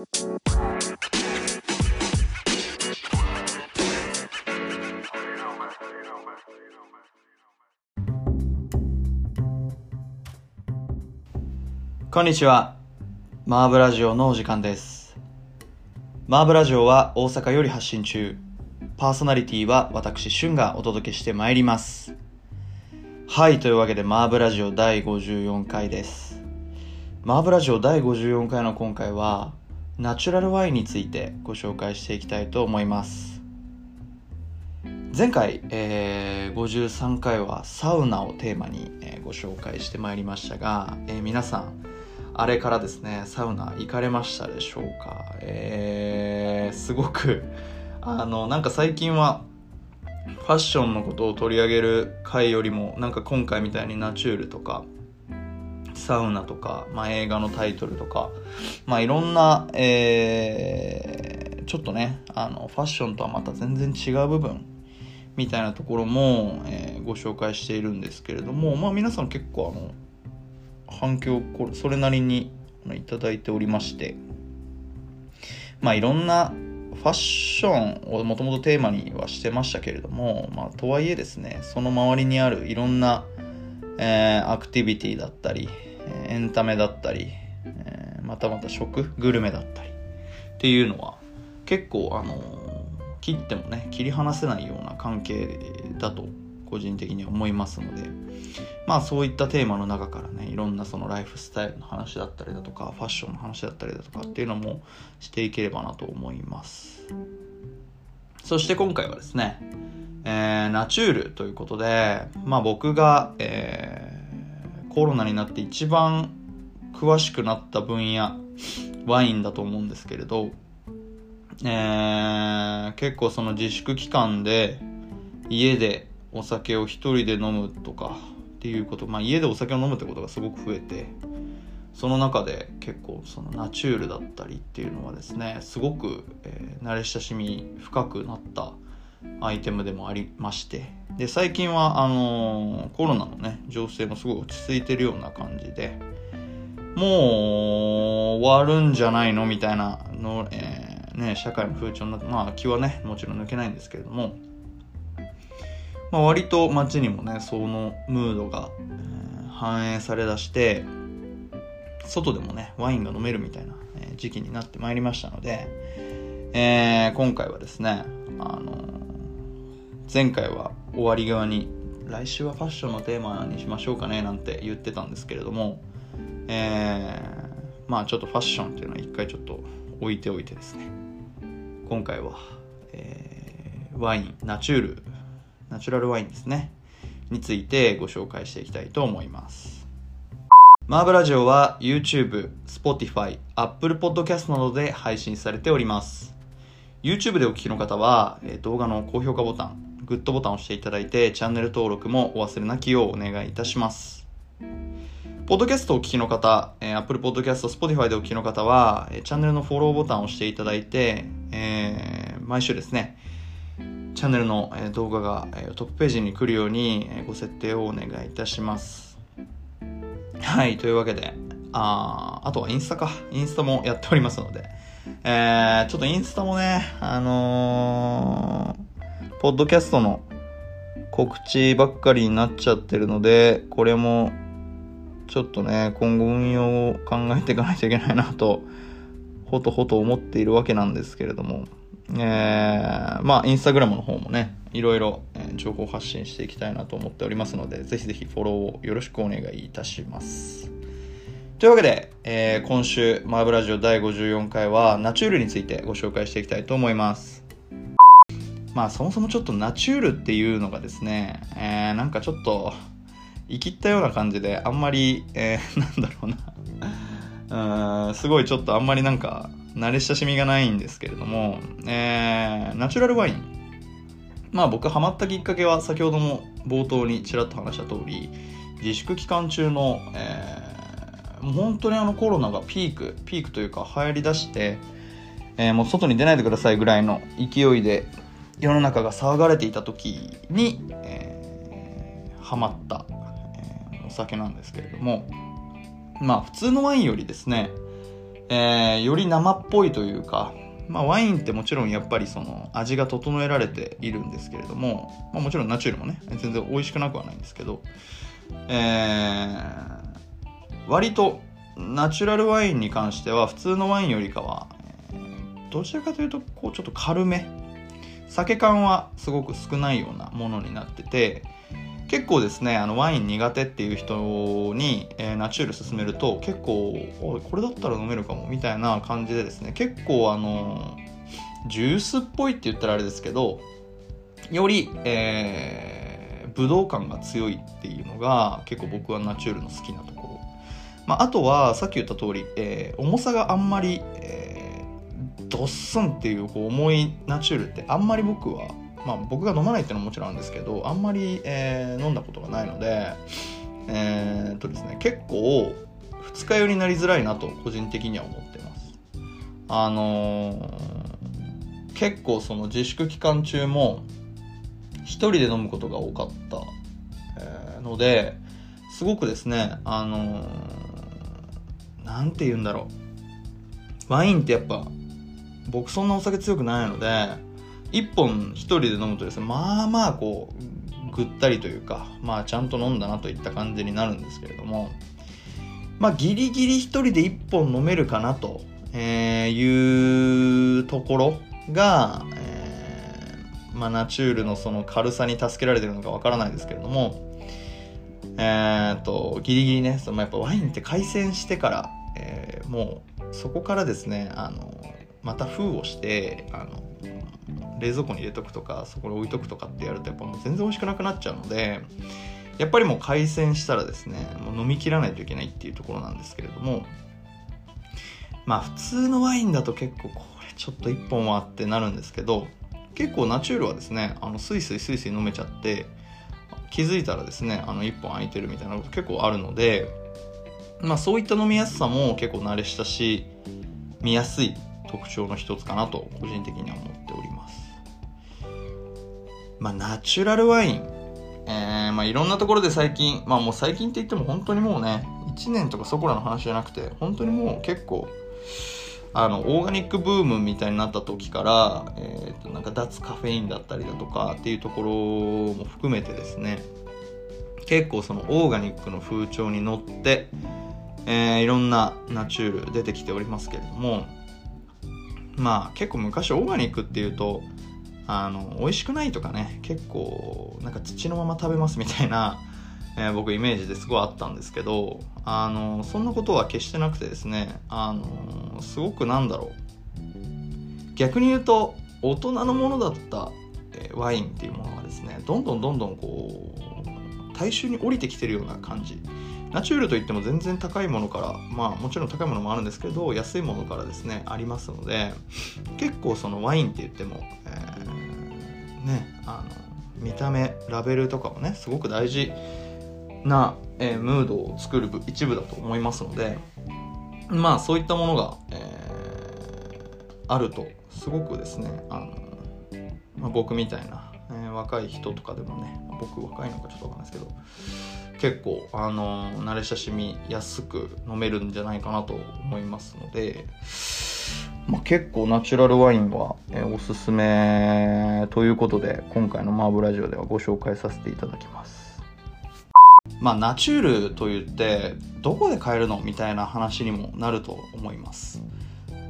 こんにちは。マーブラジオのお時間です。マーブラジオは大阪より発信中。パーソナリティは私、シュンがお届けしてまいります。はい、というわけでマーブラジオ第54回です。マーブラジオ第54回の今回は、ナチュラルワインについてご紹介していきたいと思います。前回、えー53回はサウナをテーマに、えーご紹介してまいりましたが、えー皆さんあれからですねサウナ行かれましたでしょうか？えーすごくあのなんか最近はファッションのことを取り上げる回よりもなんか今回みたいにナチュールとかサウナとか、まあ、映画のタイトルとか、まあ、いろんな、えーちょっとねあのファッションとはまた全然違う部分みたいなところも、えーご紹介しているんですけれども、まあ、皆さん結構あの反響それなりにあのいただいておりましてまあいろんなファッションをもともとテーマにはしてましたけれども、まあ、とはいえですねその周りにあるいろんな、えーアクティビティだったりエンタメだったり、えまたまた食グルメだったりっていうのは結構あの切ってもね切り離せないような関係だと個人的には思いますのでまあそういったテーマの中からねいろんなそのライフスタイルの話だったりだとかファッションの話だったりだとかっていうのもしていければなと思います。そして今回はですね、えーナチュールということでまあ僕が、えーコロナになって一番詳しくなった分野ワインだと思うんですけれどえー結構その自粛期間で家でお酒を一人で飲むとかっていうこと、まあ、家でお酒を飲むってことがすごく増えてその中で結構そのナチュールだったりっていうのはですねすごく、えー慣れ親しみ深くなったアイテムでもありましてで最近はあのーコロナのね情勢もすごい落ち着いてるような感じでもう終わるんじゃないのみたいなの、えーね、社会の風潮になってまあ気はねもちろん抜けないんですけれども、まあ、割と街にもねそのムードが、えー反映されだして外でもねワインが飲めるみたいな、え時期になってまいりましたので、えー今回はですねあの前回は終わり側に来週はファッションのテーマにしましょうかねなんて言ってたんですけれども、えーまあちょっとファッションっていうのは一回ちょっと置いておいてですね。今回は、えーワインナチュールナチュラルワインですね。についてご紹介していきたいと思います。マーブラジオは YouTube、Spotify、Apple Podcast などで配信されております。YouTube でお聞きの方は、動画の高評価ボタン、グッドボタンを押していただいて、チャンネル登録もお忘れなきようお願いいたします。ポッドキャストをお聞きの方、えー Apple Podcast、Spotify でお聞きの方は、えチャンネルのフォローボタンを押していただいて、えー毎週ですね、チャンネルの動画がトップページに来るようにご設定をお願いいたします。はい、というわけで、ああとはインスタか。インスタもやっておりますので、えー、ちょっとインスタもね、あのーポッドキャストの告知ばっかりになっちゃってるので、これも、ちょっとね、今後運用を考えていかないといけないなと、ほとほと思っているわけなんですけれども、えー、まあ、インスタグラムの方もね、いろいろ情報発信していきたいなと思っておりますので、ぜひぜひフォローをよろしくお願いいたします。というわけで、えー今週、マーブラジオ第54回は、ナチュールについてご紹介していきたいと思います。まあ、そもそもちょっとナチュールっていうのがですね、えーなんかちょっと、生きったような感じで、あんまり、えー なんだろうな。うんすごいちょっとあんまりなんか、慣れ親しみがないんですけれども、えーナチュラルワイン。まあ僕ハマったきっかけは先ほども冒頭にちらっと話した通り、自粛期間中の、えーもう本当にあのコロナがピーク、ピークというか流行り出して、えーもう外に出ないでくださいぐらいの勢いで世の中が騒がれていた時に、えーハマった、えーお酒なんですけれどもまあ普通のワインよりですね、えー、より生っぽいというか、まあ、ワインってもちろんやっぱりその味が整えられているんですけれども、まあ、もちろんナチュールもね全然美味しくなくはないんですけど、えー、割とナチュラルワインに関しては普通のワインよりかは、どちらかというとこうちょっと軽め酒感はすごく少ないようなものになってて結構ですねあのワイン苦手っていう人に、えー、ナチュール勧めると結構これだったら飲めるかもみたいな感じでですね結構あのジュースっぽいって言ったらあれですけどより、えー、ブドウ感が強いっていうのが結構僕はナチュールの好きなところ、まあ、あとはさっき言った通り、えー、重さがあんまり、えー、ドッスンっていうこう重いナチュールってあんまり僕はまあ、僕が飲まないっていうのはもちろんあるんですけどあんまり、えー、飲んだことがないのでえー、っとですね結構二日酔いになりづらいなと個人的には思ってます。あのー、結構その自粛期間中も一人で飲むことが多かった、えー、のですごくですねあのー、て言うんだろう。ワインってやっぱ僕そんなお酒強くないので1本1人で飲むとですねまあまあこうぐったりというかまあちゃんと飲んだなといった感じになるんですけれどもまあギリギリ1人で1本飲めるかなというところが、えー、まあ、ナチュールのその軽さに助けられてるのかわからないですけれどもえー、とギリギリねそのやっぱワインって開栓してから、えー、もうそこからですねあのまた封をしてあの冷蔵庫に入れとくとかそこに置いとくとかってやるとやっぱもう全然美味しくなくなっちゃうのでやっぱりもう海鮮したらですねもう飲み切らないといけないっていうところなんですけれどもまあ普通のワインだと結構これちょっと1本はってなるんですけど結構ナチュールはですねあのスイスイスイスイ飲めちゃって気づいたらですねあの1本空いてるみたいなこと結構あるのでまあそういった飲みやすさも結構慣れ親しみやすい特徴の一つかなと個人的には思っておりますまあ、ナチュラルワイン。えー、まあ、いろんなところで最近、まあもう最近って言っても本当にもうね、1年とかそこらの話じゃなくて、本当にもう結構、あの、オーガニックブームみたいになった時から、えっ、ー、と、なんか脱カフェインだったりだとかっていうところも含めてですね、結構そのオーガニックの風潮に乗って、えー、いろんなナチュール出てきておりますけれども、まあ結構昔オーガニックっていうと、あの美味しくないとかね結構なんか土のまま食べますみたいな、えー、僕イメージですごいあったんですけどあのそんなことは決してなくてですねあのすごくなんだろう。逆に言うと大人のものだった、え、ワインっていうものがですねどんどんどんどんこう大衆に降りてきてるような感じナチュールといっても全然高いものからまあもちろん高いものもあるんですけど安いものからですねありますので結構そのワインって言っても、えーねあの見た目ラベルとかもねすごく大事な、えー、ムードを作る一部だと思いますのでまあそういったものが、えー、あるとすごくですねあの、まあ、僕みたいな、えー、若い人とかでもね僕若いのかちょっとわかんないですけど結構あの慣れ親しみやすく飲めるんじゃないかなと思いますのでまあ、結構ナチュラルワインは、えー、おすすめということで今回のマーブラジオではご紹介させていただきます。まあナチュールと言ってどこで買えるのみたいな話にもなると思います。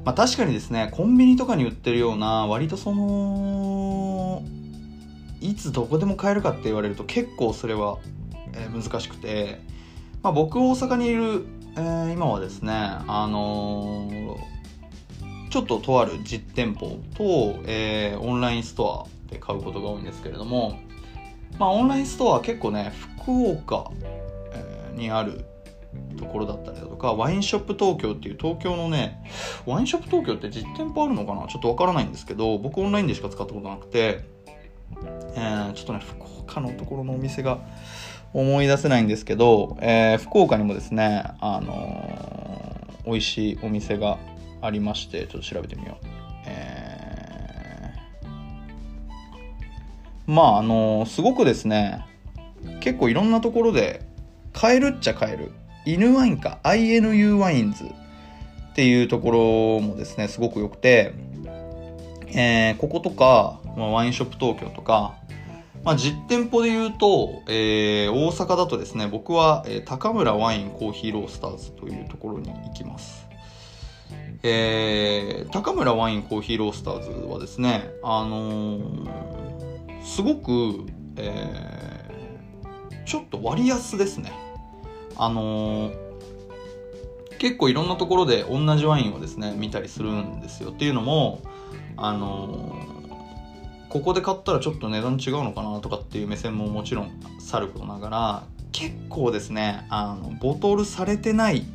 まあ確かにですねコンビニとかに売ってるような割とそのいつどこでも買えるかって言われると結構それは、え、難しくて、まあ、僕大阪にいる、えー、今はですねあのーちょっととある実店舗と、えー、オンラインストアで買うことが多いんですけれども、まあ、オンラインストア結構ね、福岡、にあるところだったりだとか、ワインショップ東京っていう東京のね、ワインショップ東京って実店舗あるのかな？ちょっとわからないんですけど、僕オンラインでしか使ったことなくて、えー、ちょっとね、福岡のところのお店が思い出せないんですけど、えー、福岡にもですね、あのー、美味しいお店がありまして、ちょっと調べてみよう。えー、まあ、あのー、すごくですね、結構いろんなところで買えるっちゃ買える。犬ワインか、INU ワインズっていうところもですね、すごく良くて、えー、こことか、まあ、ワインショップ東京とか、まあ、実店舗で言うと、えー、大阪だとですね、僕は、えー、高村ワインコーヒーロースターズというところに行きます。えー、高村ワインコーヒーロースターズはですね、あのー、すごく、えー、ちょっと割安ですね。あのー、結構いろんなところで同じワインをですね、見たりするんですよ。っていうのも、あのここで買ったらちょっと値段違うのかなとかっていう目線ももちろんさることながら結構ですねあのボトルされてない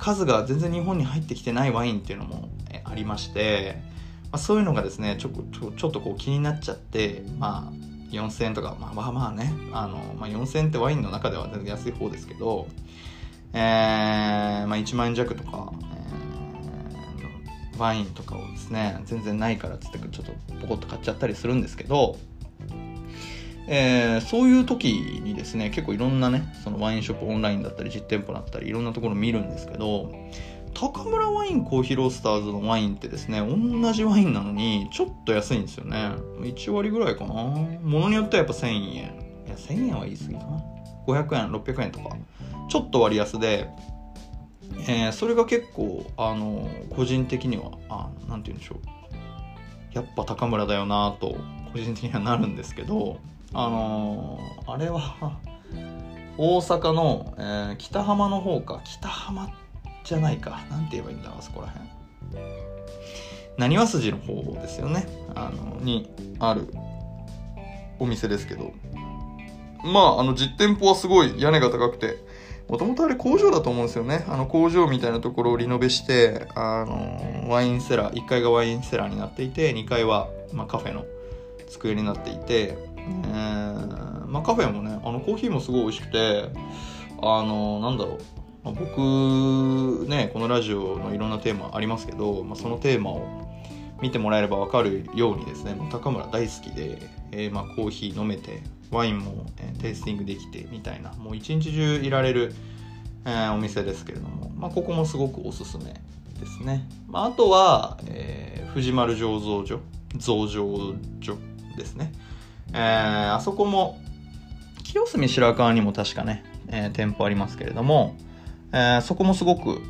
数が全然日本に入ってきてないワインっていうのもありまして、まあ、そういうのがですねちょちょちょっとこう気になっちゃってまあ4000円とかまあまあまあねあの、まあ、4000円ってワインの中では全然安い方ですけどえー、まあ1万円弱とかワインとかをですね全然ないからっつってちょっとポコッと買っちゃったりするんですけど、えー、そういう時にですね結構いろんなねそのワインショップオンラインだったり実店舗だったりいろんなところ見るんですけど高村ワインコーヒーロースターズのワインってですね同じワインなのにちょっと安いんですよね。1割ぐらいかな。ものによってはやっぱ1000円。いや1000円は言い過ぎかな。500円600円とか。ちょっと割安でえー、それが結構あの個人的にはあなんて言うんでしょう。やっぱ高村だよなと個人的にはなるんですけどあのー、あれは大阪の、えー、北浜の方か北浜じゃないか。なんて言えばいいんだあそこら辺。なにわ筋の方ですよね。あのにあるお店ですけど。まああの実店舗はすごい屋根が高くてもともとあれ工場だと思うんですよね。あの工場みたいなところをリノベして、あの、ワインセラー、1階がワインセラーになっていて、2階は、まあ、カフェの机になっていて、えー、まあ、カフェもね、あのコーヒーもすごい美味しくて、あの、なんだろう。まあ、僕、ね、このラジオのいろんなテーマありますけど、まあ、そのテーマを見てもらえれば分かるようにですね、高村大好きで、えー、まあコーヒー飲めて、ワインも、えー、テイスティングできてみたいなもう一日中いられる、えー、お店ですけれども、まあ、ここもすごくおすすめですね、まあ、あとは、えー、藤丸醸造所増上所ですね、えー、あそこも清澄白河にも確かね、えー、店舗ありますけれども、えー、そこもすごく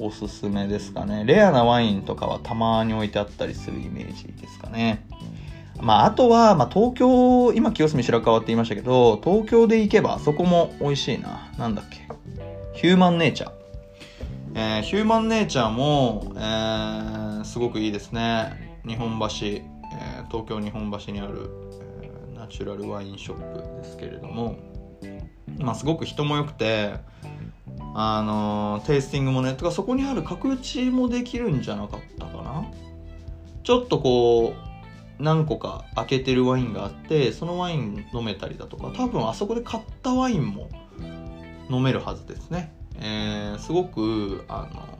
おすすめですかね。レアなワインとかはたまに置いてあったりするイメージですかね。まあ、あとは、まあ、東京、今、清澄白河って言いましたけど、東京で行けば、そこも美味しいな。なんだっけ？ヒューマンネイチャー。えー、ヒューマンネイチャーも、えー、すごくいいですね。日本橋、えー、東京日本橋にある、えー、ナチュラルワインショップですけれども、まあ、すごく人も良くて、あの、テイスティングもね、とかそこにある角打ちもできるんじゃなかったかな？ちょっとこう、何個か開けてるワインがあってそのワイン飲めたりだとか多分あそこで買ったワインも飲めるはずですね、えー、すごくあの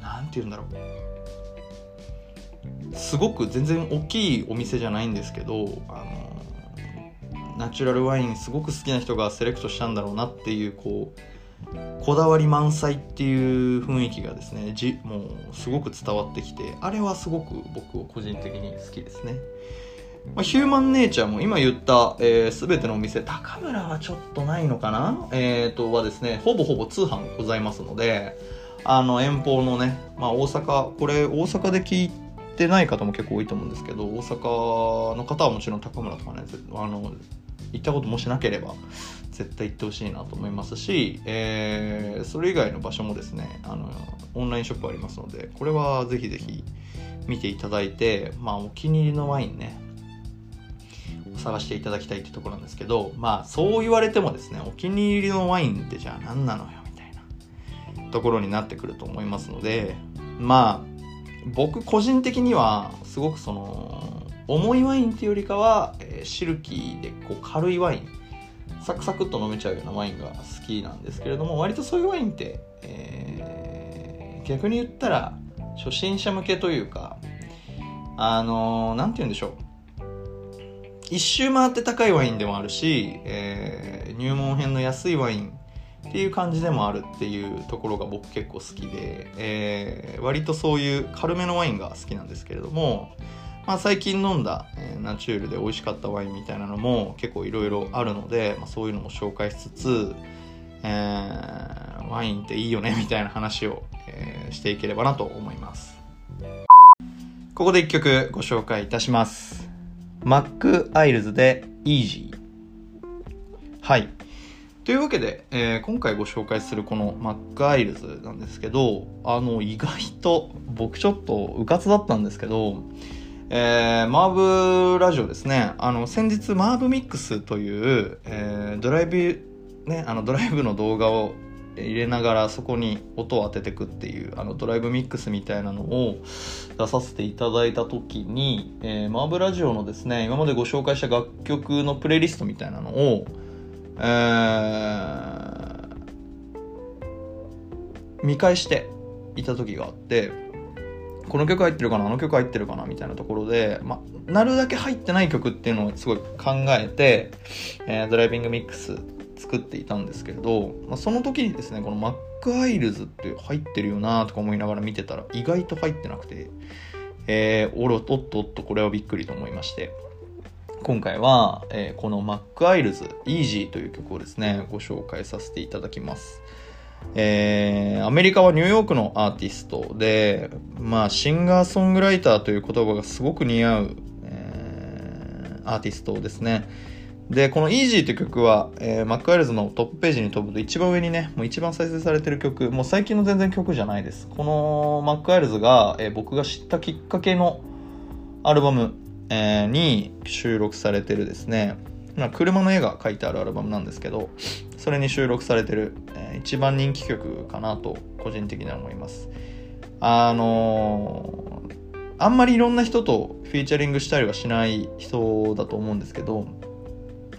何て言うんだろう。すごく全然大きいお店じゃないんですけどあのナチュラルワインすごく好きな人がセレクトしたんだろうなっていうこうこだわり満載っていう雰囲気がですねじもうすごく伝わってきてあれはすごく僕は個人的に好きですね、まあ、ヒューマンネイチャーも今言った、えー、全てのお店高村はちょっとないのかな？えー、とはですねほぼほぼ通販ございますのであの遠方のね、まあ、大阪これ大阪で聞いてない方も結構多いと思うんですけど大阪の方はもちろん高村とかねあの行ったこともしなければ絶対行ってほしいなと思いますし、えー、それ以外の場所もですねあのオンラインショップありますのでこれはぜひぜひ見ていただいて、まあ、お気に入りのワインね探していただきたいってところなんですけどまあそう言われてもですねお気に入りのワインってじゃあ何なのよみたいなところになってくると思いますのでまあ僕個人的にはすごくその重いワインっていうよりかは、えー、シルキーでこう軽いワインサクサクっと飲めちゃうようなワインが好きなんですけれども割とそういうワインって、えー、逆に言ったら初心者向けというかあの何、ー、て言うんでしょう。一周回って高いワインでもあるし、えー、入門編の安いワインっていう感じでもあるっていうところが僕結構好きで、えー、割とそういう軽めのワインが好きなんですけれども、まあ、最近飲んだ、えー、ナチュールで美味しかったワインみたいなのも結構いろいろあるので、まあ、そういうのも紹介しつつ、えー、ワインっていいよねみたいな話を、えー、していければなと思います。ここで一曲ご紹介いたします。マック・アイルズで Easy はい。というわけで、えー、今回ご紹介するこのマックアイルズなんですけど、あの、意外と僕ちょっとうかつだったんですけど、えー、マーブラジオですね。あの、先日マーブミックスという、えー、ドライブ、ね、あの、ドライブの動画を入れながらそこに音を当ててくっていうあのドライブミックスみたいなのを出させていただいた時に、えー、マーブラジオのですね今までご紹介した楽曲のプレイリストみたいなのをえー、見返していた時があってこの曲入ってるかなあの曲入ってるかなみたいなところで、まなるだけ入ってない曲っていうのをすごい考えて、えー、ドライビングミックス作っていたんですけれど、ま、その時にですねこのマックアイルズって入ってるよなとか思いながら見てたら意外と入ってなくて、えー、おろおっとっとこれはびっくりと思いまして今回は、えー、このマックアイルズ Easy という曲をですね、ご紹介させていただきます。えー、アメリカはニューヨークのアーティストで、まあ、シンガーソングライターという言葉がすごく似合う、えー、アーティストですね。で、この Easy という曲は、えー、マックアイルズのトップページに飛ぶと一番上にね、もう一番再生されてる曲、もう最近の全然曲じゃないです。このマックアイルズが、えー、僕が知ったきっかけのアルバム、えに収録されてるですね、まあ、車の絵が描いてあるアルバムなんですけど、それに収録されてる、えー、一番人気曲かなと個人的には思います。あのー、あんまりいろんな人とフィーチャリングしたりはしない人だと思うんですけど、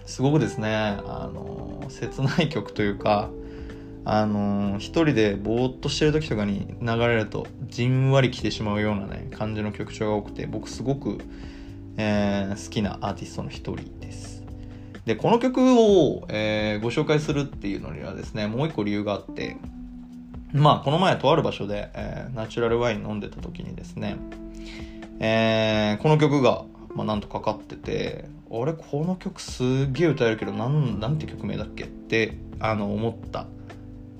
すごくですね、あのー、切ない曲というか、あのー、一人でぼーっとしてる時とかに流れるとじんわり来てしまうようなね感じの曲調が多くて僕すごくえー、好きなアーティストの一人です。で、この曲を、えー、ご紹介するっていうのにはですね、もう一個理由があって、まあ、この前とある場所で、えー、ナチュラルワイン飲んでた時にですね、えー、この曲が、まあ、なんとかかってて、あれ、この曲すげえ歌えるけど、なん、なんて曲名だっけ？って、あの、思った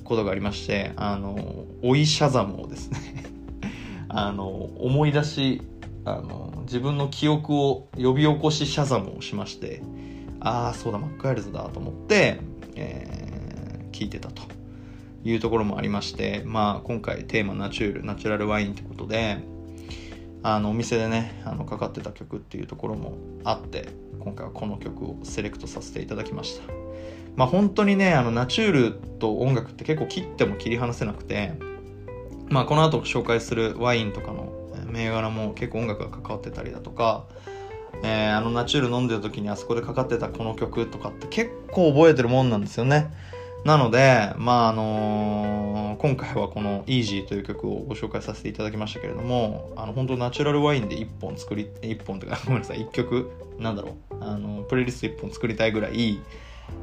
ことがありまして、あの、おいシャザムをですね あの、思い出しあの自分の記憶を呼び起こしシャザムをしましてああそうだマックアイルズだと思って、えー、聞いてたというところもありましてまあ今回テーマナチュールナチュラルワインってことであのお店でねあのかかってた曲っていうところもあって今回はこの曲をセレクトさせていただきました。まあ本当にねあのナチュールと音楽って結構切っても切り離せなくてまあこの後紹介するワインとかの銘柄も結構音楽が関わってたりだとか、えー、あのナチュール飲んでる時にあそこでかかってたこの曲とかって結構覚えてるもんなんですよね。なので、まああのー、今回はこの Easy という曲をご紹介させていただきましたけれども、あの本当ナチュラルワインで1本作り、1本とか、ごめんなさい、1曲、なんだろう、あの、プレイリスト1本作りたいぐらい、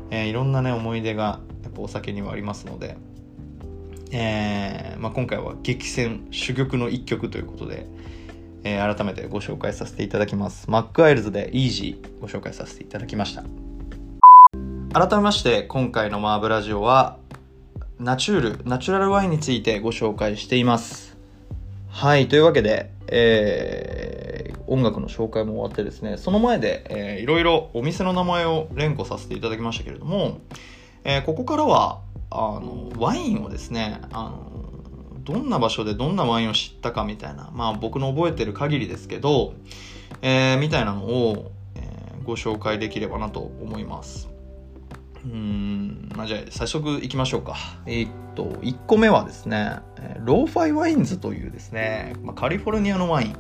えー、いろんなね、思い出がやっぱお酒にはありますので、えーまあ、今回は激戦珠玉の一曲ということで、えー、改めてご紹介させていただきます。マックアイルズで Easy ご紹介させていただきました。改めまして今回のマーブラジオはナチュール、ナチュラルワインについてご紹介しています。はい、というわけで、えー、音楽の紹介も終わってですね、その前で、えー、いろいろお店の名前を連呼させていただきましたけれども、えー、ここからはあのワインをですねあのどんな場所でどんなワインを知ったかみたいなまあ僕の覚えてる限りですけど、えー、みたいなのを、えー、ご紹介できればなと思います。うんまあじゃあ早速いきましょうか。えー、っと1個目はですねローファイワインズというですね、まあ、カリフォルニアのワイン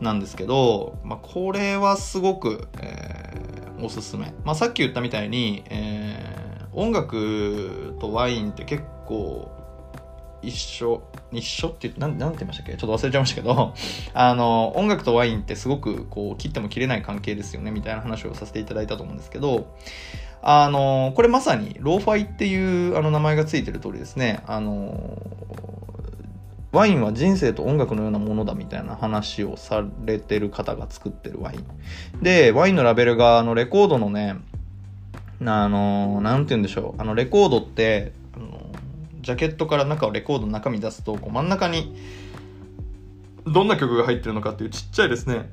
なんですけど、まあ、これはすごく、えー、おすすめ、まあ、さっき言ったみたいに、えー音楽とワインって結構一緒一緒って言って何て言いましたっけ？ちょっと忘れちゃいましたけど あの音楽とワインってすごくこう切っても切れない関係ですよねみたいな話をさせていただいたと思うんですけどあの、これまさに、ローファイっていうあの名前がついてる通りですね、あの、ワインは人生と音楽のようなものだみたいな話をされてる方が作ってるワイン。で、ワインのラベルが、あの、レコードのね、あの、なんて言うんでしょう？あの、レコードって、ジャケットから中をレコードの中身出すと、こう真ん中に、どんな曲が入ってるのかっていうちっちゃいですね、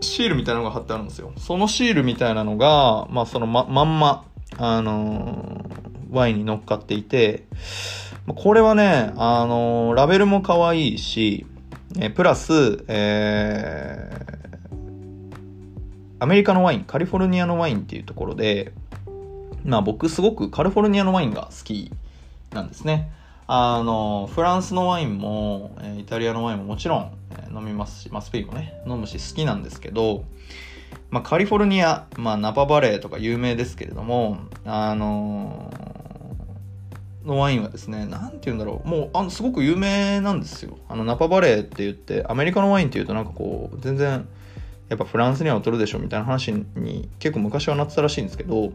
シールみたいなのが貼ってあるんですよ。そのシールみたいなのが、まあ、そのま、まんま、あのワインに乗っかっていて、これはね、あのー、ラベルも可愛いし、えプラス、えー、アメリカのワイン、カリフォルニアのワインっていうところで、まあ僕すごくカリフォルニアのワインが好きなんですね。あの、フランスのワインも、えイタリアのワインももちろん、え飲みますし、まあスペインもね、飲むし好きなんですけど、まあカリフォルニア、まあナパバレーとか有名ですけれども、あののワインはですね、なんて言うんだろう、もう、あの、すごく有名なんですよ。あの、ナパバレーって言って、アメリカのワインって言うとなんかこう、全然、やっぱフランスには劣るでしょみたいな話に結構昔はなってたらしいんですけど、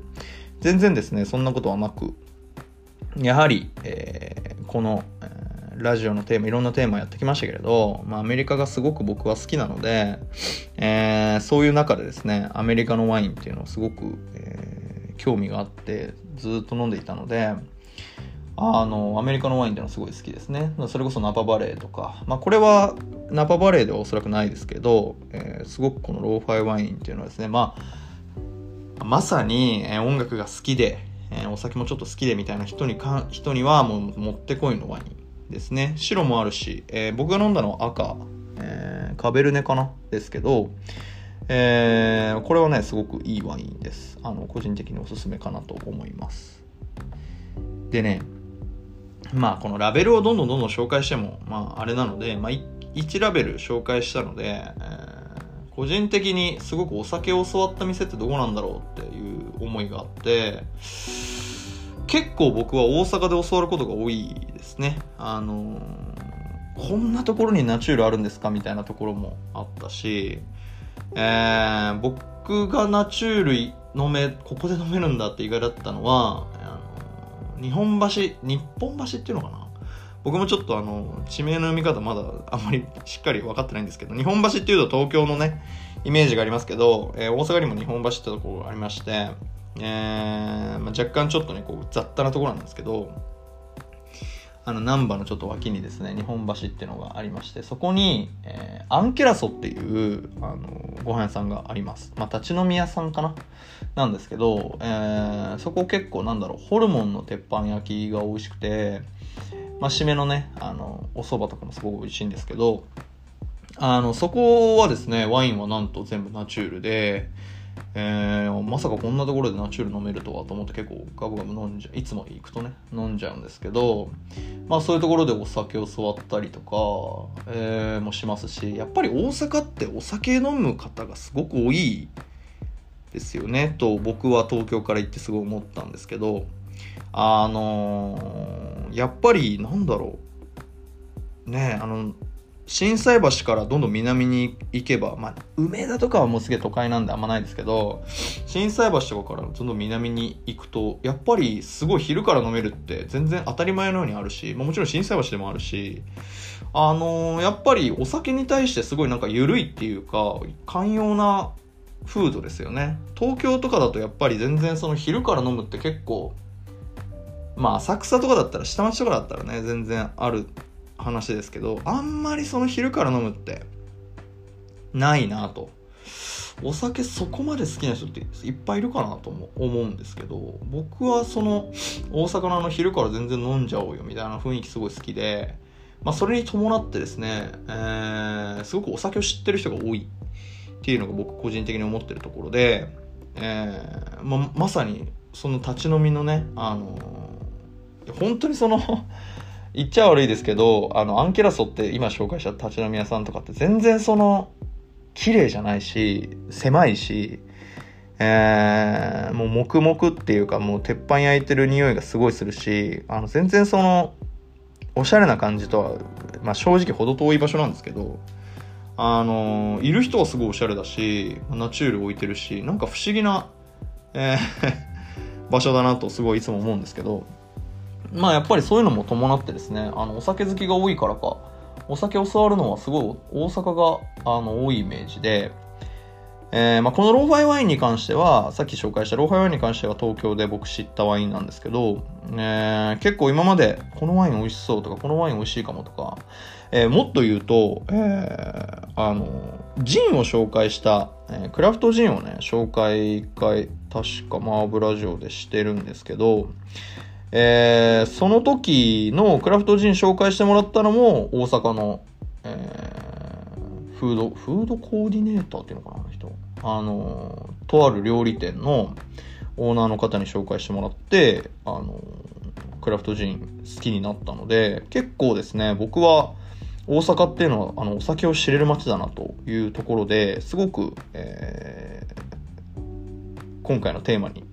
全然ですね、そんなことはなく、やはり、えー、この、えー、ラジオのテーマ、いろんなテーマやってきましたけれど、まあ、アメリカがすごく僕は好きなので、えー、そういう中でですね、アメリカのワインっていうのをすごく、えー、興味があって、ずっと飲んでいたので、あの、アメリカのワインっていうのはすごい好きですね。それこそナパバレーとか、まあこれはナパバレーではおそらくないですけど、えー、すごくこのローファイワインっていうのはですね、まあ、まさに音楽が好きで、えー、お酒もちょっと好きでみたいな人にか人にはもうもってこいのワインですね。白もあるし、えー、僕が飲んだのは赤、えー、カベルネかな？ですけど、えー、これはね、すごくいいワインです。あの、個人的におすすめかなと思います。でね、まあこのラベルをどんどんどんどん紹介しても、まああれなので、まあ1ラベル紹介したので、えー、個人的にすごくお酒を教わった店ってどこなんだろうっていう思いがあって、結構僕は大阪で教わることが多いですね。あのー、こんなところにナチュールあるんですかみたいなところもあったし、えー、僕がナチュール飲め、ここで飲めるんだって意外だったのはあの、日本橋、日本橋っていうのかな？僕もちょっとあの、地名の読み方まだあんまり しっかり分かってないんですけど、日本橋っていうと東京のね、イメージがありますけど、えー、大阪にも日本橋ってところがありまして、えーまあ、若干ちょっとね、こう雑多なところなんですけど、あの、難波のちょっと脇にですね、日本橋っていうのがありまして、そこに、えー、アンケラソっていう、あの、ご飯屋さんがあります。まあ、立ち飲み屋さんかな？なんですけど、えー、そこ結構なんだろう、ホルモンの鉄板焼きが美味しくて、まあ、締めのね、あの、お蕎麦とかもすごく美味しいんですけど、あの、そこはですね、ワインはなんと全部ナチュールで、えー、まさかこんなところでナチュール飲めるとはと思って結構ガブガブ飲んじゃいつも行くとね飲んじゃうんですけどまあそういうところでお酒を座ったりとか、えー、もしますしやっぱり大阪ってお酒飲む方がすごく多いですよねと僕は東京から行ってすごい思ったんですけどあのー、やっぱりなんだろうねあの心斎橋からどんどん南に行けば、まあ、梅田とかはもうすげえ都会なんであんまないですけど、心斎橋とかからどんどん南に行くと、やっぱりすごい昼から飲めるって全然当たり前のようにあるし、まあ、もちろん心斎橋でもあるし、あのー、やっぱりお酒に対してすごいなんか緩いっていうか、寛容なフードですよね。東京とかだとやっぱり全然その昼から飲むって結構、まあ浅草とかだったら下町とかだったらね、全然ある話ですけど、あんまりその昼から飲むってないなと。お酒そこまで好きな人っていっぱいいるかなとも思うんですけど、僕はその大阪のあの昼から全然飲んじゃおうよみたいな雰囲気すごい好きで、まあそれに伴ってですね、えー、すごくお酒を知ってる人が多いっていうのが僕個人的に思ってるところで、えー、ままさにその立ち飲みのね、あの、本当にその 言っちゃ悪いですけど、あの、アンケラソって今紹介した立ち飲み屋さんとかって全然その、綺麗じゃないし、狭いし、えー、もう黙々っていうかもう鉄板焼いてる匂いがすごいするし、あの、全然その、おしゃれな感じとは、まあ正直程遠い場所なんですけど、あの、いる人はすごいおしゃれだし、ナチュール置いてるし、なんか不思議な、えー 場所だなとすごいいつも思うんですけど、まあやっぱりそういうのも伴ってですね、あの、お酒好きが多いからか、お酒を触るのはすごい大阪があの多いイメージで、えーまあ、このローファイワインに関しては、さっき紹介したローファイワインに関しては東京で僕知ったワインなんですけど、えー、結構今までこのワイン美味しそうとか、このワイン美味しいかもとか、えー、もっと言うと、え、あの、ジンを紹介した、え、クラフトジンをね、紹介一回、確かマーブラジオでしてるんですけど、えー、その時のクラフトジン紹介してもらったのも大阪の、えー、フード、フードコーディネーターっていうのかな、あの人。あの、とある料理店のオーナーの方に紹介してもらって、あの、クラフトジン好きになったので、結構ですね、僕は大阪っていうのは、あの、お酒を知れる街だなというところですごく、えー、今回のテーマに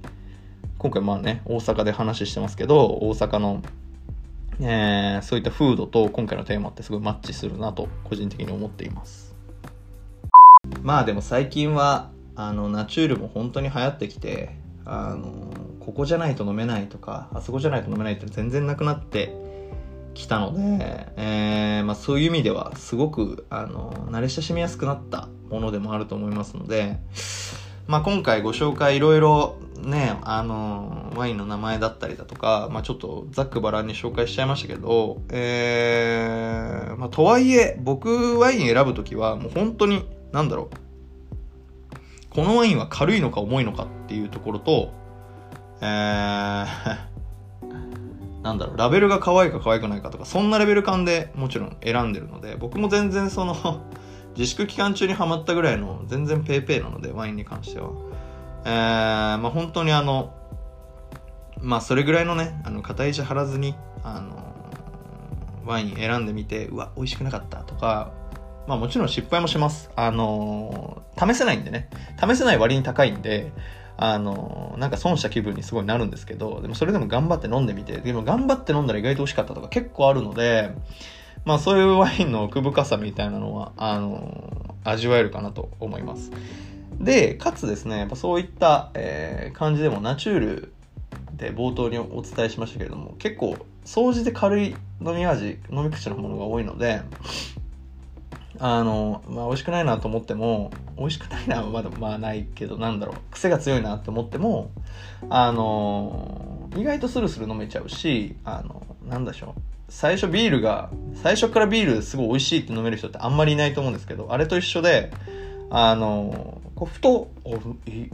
今回まあね、大阪で話してますけど、大阪の、えー、そういった風土と今回のテーマってすごいマッチするなと、個人的に思っています。まあでも最近は、あの、ナチュールも本当に流行ってきて、あの、ここじゃないと飲めないとか、あそこじゃないと飲めないって全然なくなってきたので、えー、まあそういう意味ではすごく、あの、慣れ親しみやすくなったものでもあると思いますので、まあ今回ご紹介いろいろね、あの、ワインの名前だったりだとか、まあちょっとざっくばらんに紹介しちゃいましたけど、えー、まあとはいえ、僕ワイン選ぶときはもう本当に、なんだろう、このワインは軽いのか重いのかっていうところと、えー、なんだろう、ラベルが可愛いか可愛くないかとか、そんなレベル感でもちろん選んでるので、僕も全然その自粛期間中にハマったぐらいの全然ペーペーなので、ワインに関しては。えー、まあ本当にあの、まあそれぐらいのね、あの、片石張らずに、あの、ワイン選んでみて、うわ、美味しくなかったとか、まあもちろん失敗もします。あの、試せないんでね。試せない割に高いんで、あの、なんか損した気分にすごいなるんですけど、でもそれでも頑張って飲んでみて、でも頑張って飲んだら意外と美味しかったとか結構あるので、まあそういうワインの奥深さみたいなのは、あの、味わえるかなと思います。で、かつですね、やっぱそういった、えー、感じでもナチュールで冒頭にお伝えしましたけれども、結構、掃除で軽い飲み味、飲み口のものが多いので、あの、まあ、美味しくないなと思っても、美味しくないなはまだ、まあないけど、なんだろう、癖が強いなって思っても、あの、意外とスルスル飲めちゃうし、あの、なんでしょう。最初ビールが、最初からビールすごい美味しいって飲める人ってあんまりいないと思うんですけど、あれと一緒で、あの、こうふと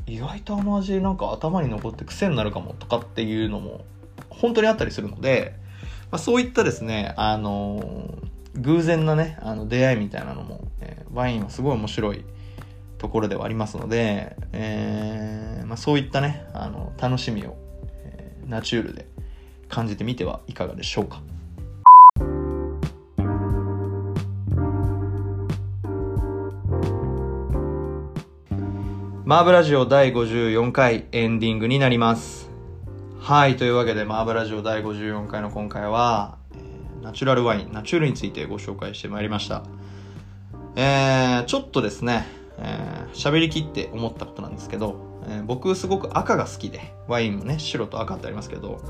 意外とあの味なんか頭に残って癖になるかもとかっていうのも本当にあったりするので、まあ、そういったですね、あの偶然なね、あの出会いみたいなのも、えー、ワインはすごい面白いところではありますので、えーまあ、そういったね、あの楽しみを、えー、ナチュールで感じてみてはいかがでしょうか。マーブラジオ第54回エンディングになります。はい、というわけでマーブラジオ第54回の今回は、え、ナチュラルワイン、ナチュールについてご紹介してまいりました。えー、ちょっとですね、えー、喋りきって思ったことなんですけど、えー、僕すごく赤が好きで、ワインもね、白と赤ってありますけど、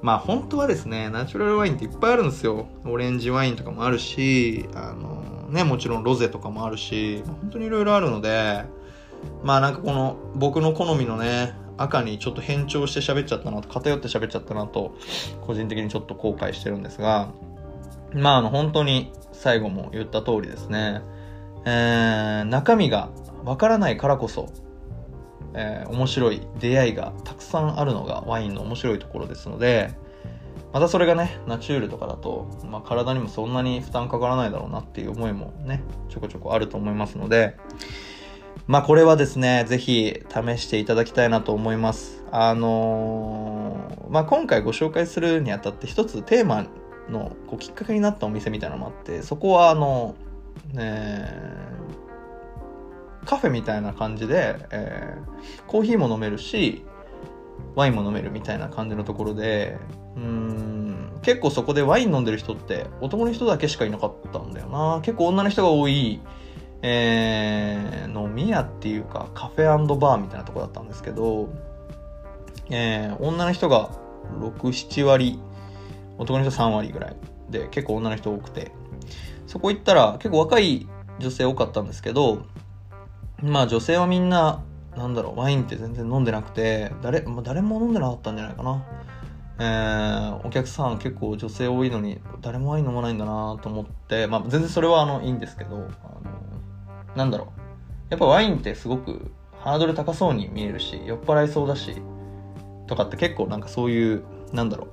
まあ本当はですね、ナチュラルワインっていっぱいあるんですよ。オレンジワインとかもあるし、あのね、もちろんロゼとかもあるし、本当にいろいろあるので、まあなんかこの僕の好みのね、赤にちょっと変調して喋っちゃったなと、偏って喋っちゃったなと、個人的にちょっと後悔してるんですが、まああの本当に最後も言った通りですね、えー、中身がわからないからこそ、えー、面白い出会いがたくさんあるのがワインの面白いところですので、またそれがね、ナチュールとかだと、まあ、体にもそんなに負担かからないだろうなっていう思いもね、ちょこちょこあると思いますので、まあこれはですね、ぜひ試していただきたいなと思います。あのー、まあ今回ご紹介するにあたって一つテーマのこうきっかけになったお店みたいなのもあって、そこはあの、ね、カフェみたいな感じで、えー、コーヒーも飲めるし、ワインも飲めるみたいな感じのところで、うん、結構そこでワイン飲んでる人って男の人だけしかいなかったんだよな。結構女の人が多いえー、飲み屋っていうかカフェバーみたいなとこだったんですけど、えー、女の人が6、7割、男の人3割ぐらいで結構女の人多くて、そこ行ったら結構若い女性多かったんですけど、まあ女性はみんな、なんだろう、ワインって全然飲んでなくて、誰、まあ、誰も飲んでなかったんじゃないかな。えー、お客さん結構女性多いのに誰もワイン飲まないんだなと思って、まあ全然それはあのいいんですけど、あのなんだろう。やっぱワインってすごくハードル高そうに見えるし、酔っ払いそうだし、とかって結構なんかそういう、なんだろう。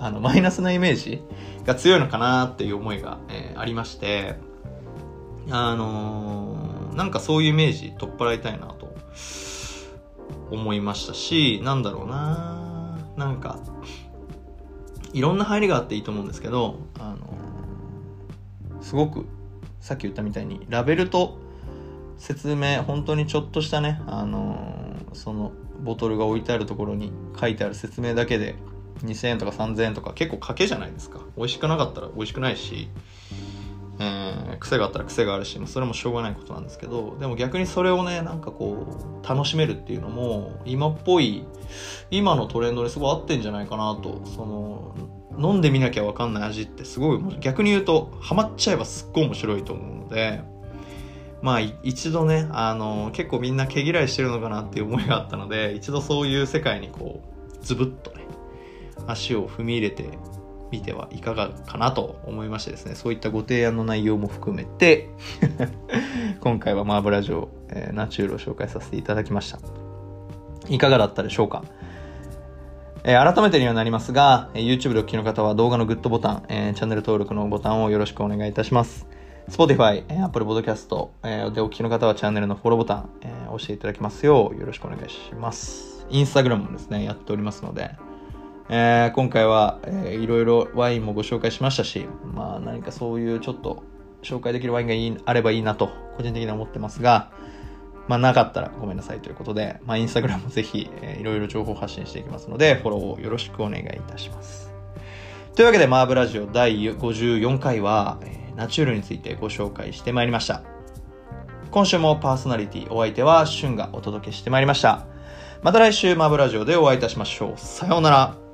あの、マイナスなイメージが強いのかなっていう思いが、えー、ありまして、あのー、なんかそういうイメージ取っ払いたいなと思いましたし、なんだろうななんか、いろんな入りがあっていいと思うんですけど、あのー、すごく、さっき言ったみたいに、ラベルと説明、本当にちょっとしたね、あのその、ボトルが置いてあるところに書いてある説明だけで2000円とか3000円とか結構賭けじゃないですか。美味しくなかったら美味しくないし、えー、癖があったら癖があるし、ま、それもしょうがないことなんですけどでも逆にそれをねなんかこう楽しめるっていうのも今っぽい今のトレンドにすごい合ってんじゃないかなとその飲んでみなきゃ分かんない味ってすごい逆に言うとハマっちゃえばすっごい面白いと思うのでまあ一度ねあの結構みんな毛嫌いしてるのかなっていう思いがあったので一度そういう世界にこうズブッとね足を踏み入れてみてはいかがかなと思いましてですね、そういったご提案の内容も含めて 今回はマーブラジオ、えー、ナチュールを紹介させていただきました。いかがだったでしょうか？えー、改めてにはなりますが、え、YouTube でお聞きの方は動画のグッドボタン、えー、チャンネル登録のボタンをよろしくお願いいたします。Spotify、Apple Podcast、えー、でお聞きの方はチャンネルのフォローボタン、えー、押していただきますようよろしくお願いします。Instagram もですね、やっておりますので、えー、今回は、えー、いろいろワインもご紹介しましたし、まあ何かそういうちょっと紹介できるワインがいいあればいいなと、個人的には思ってますが、まあなかったらごめんなさいということで、まあインスタグラムもぜひ、えー、いろいろ情報発信していきますので、フォローをよろしくお願いいたします。というわけで、マーブラジオ第54回は、えー、ナチュールについてご紹介してまいりました。今週もパーソナリティお相手は、シュンがお届けしてまいりました。また来週マーブラジオでお会いいたしましょう。さようなら。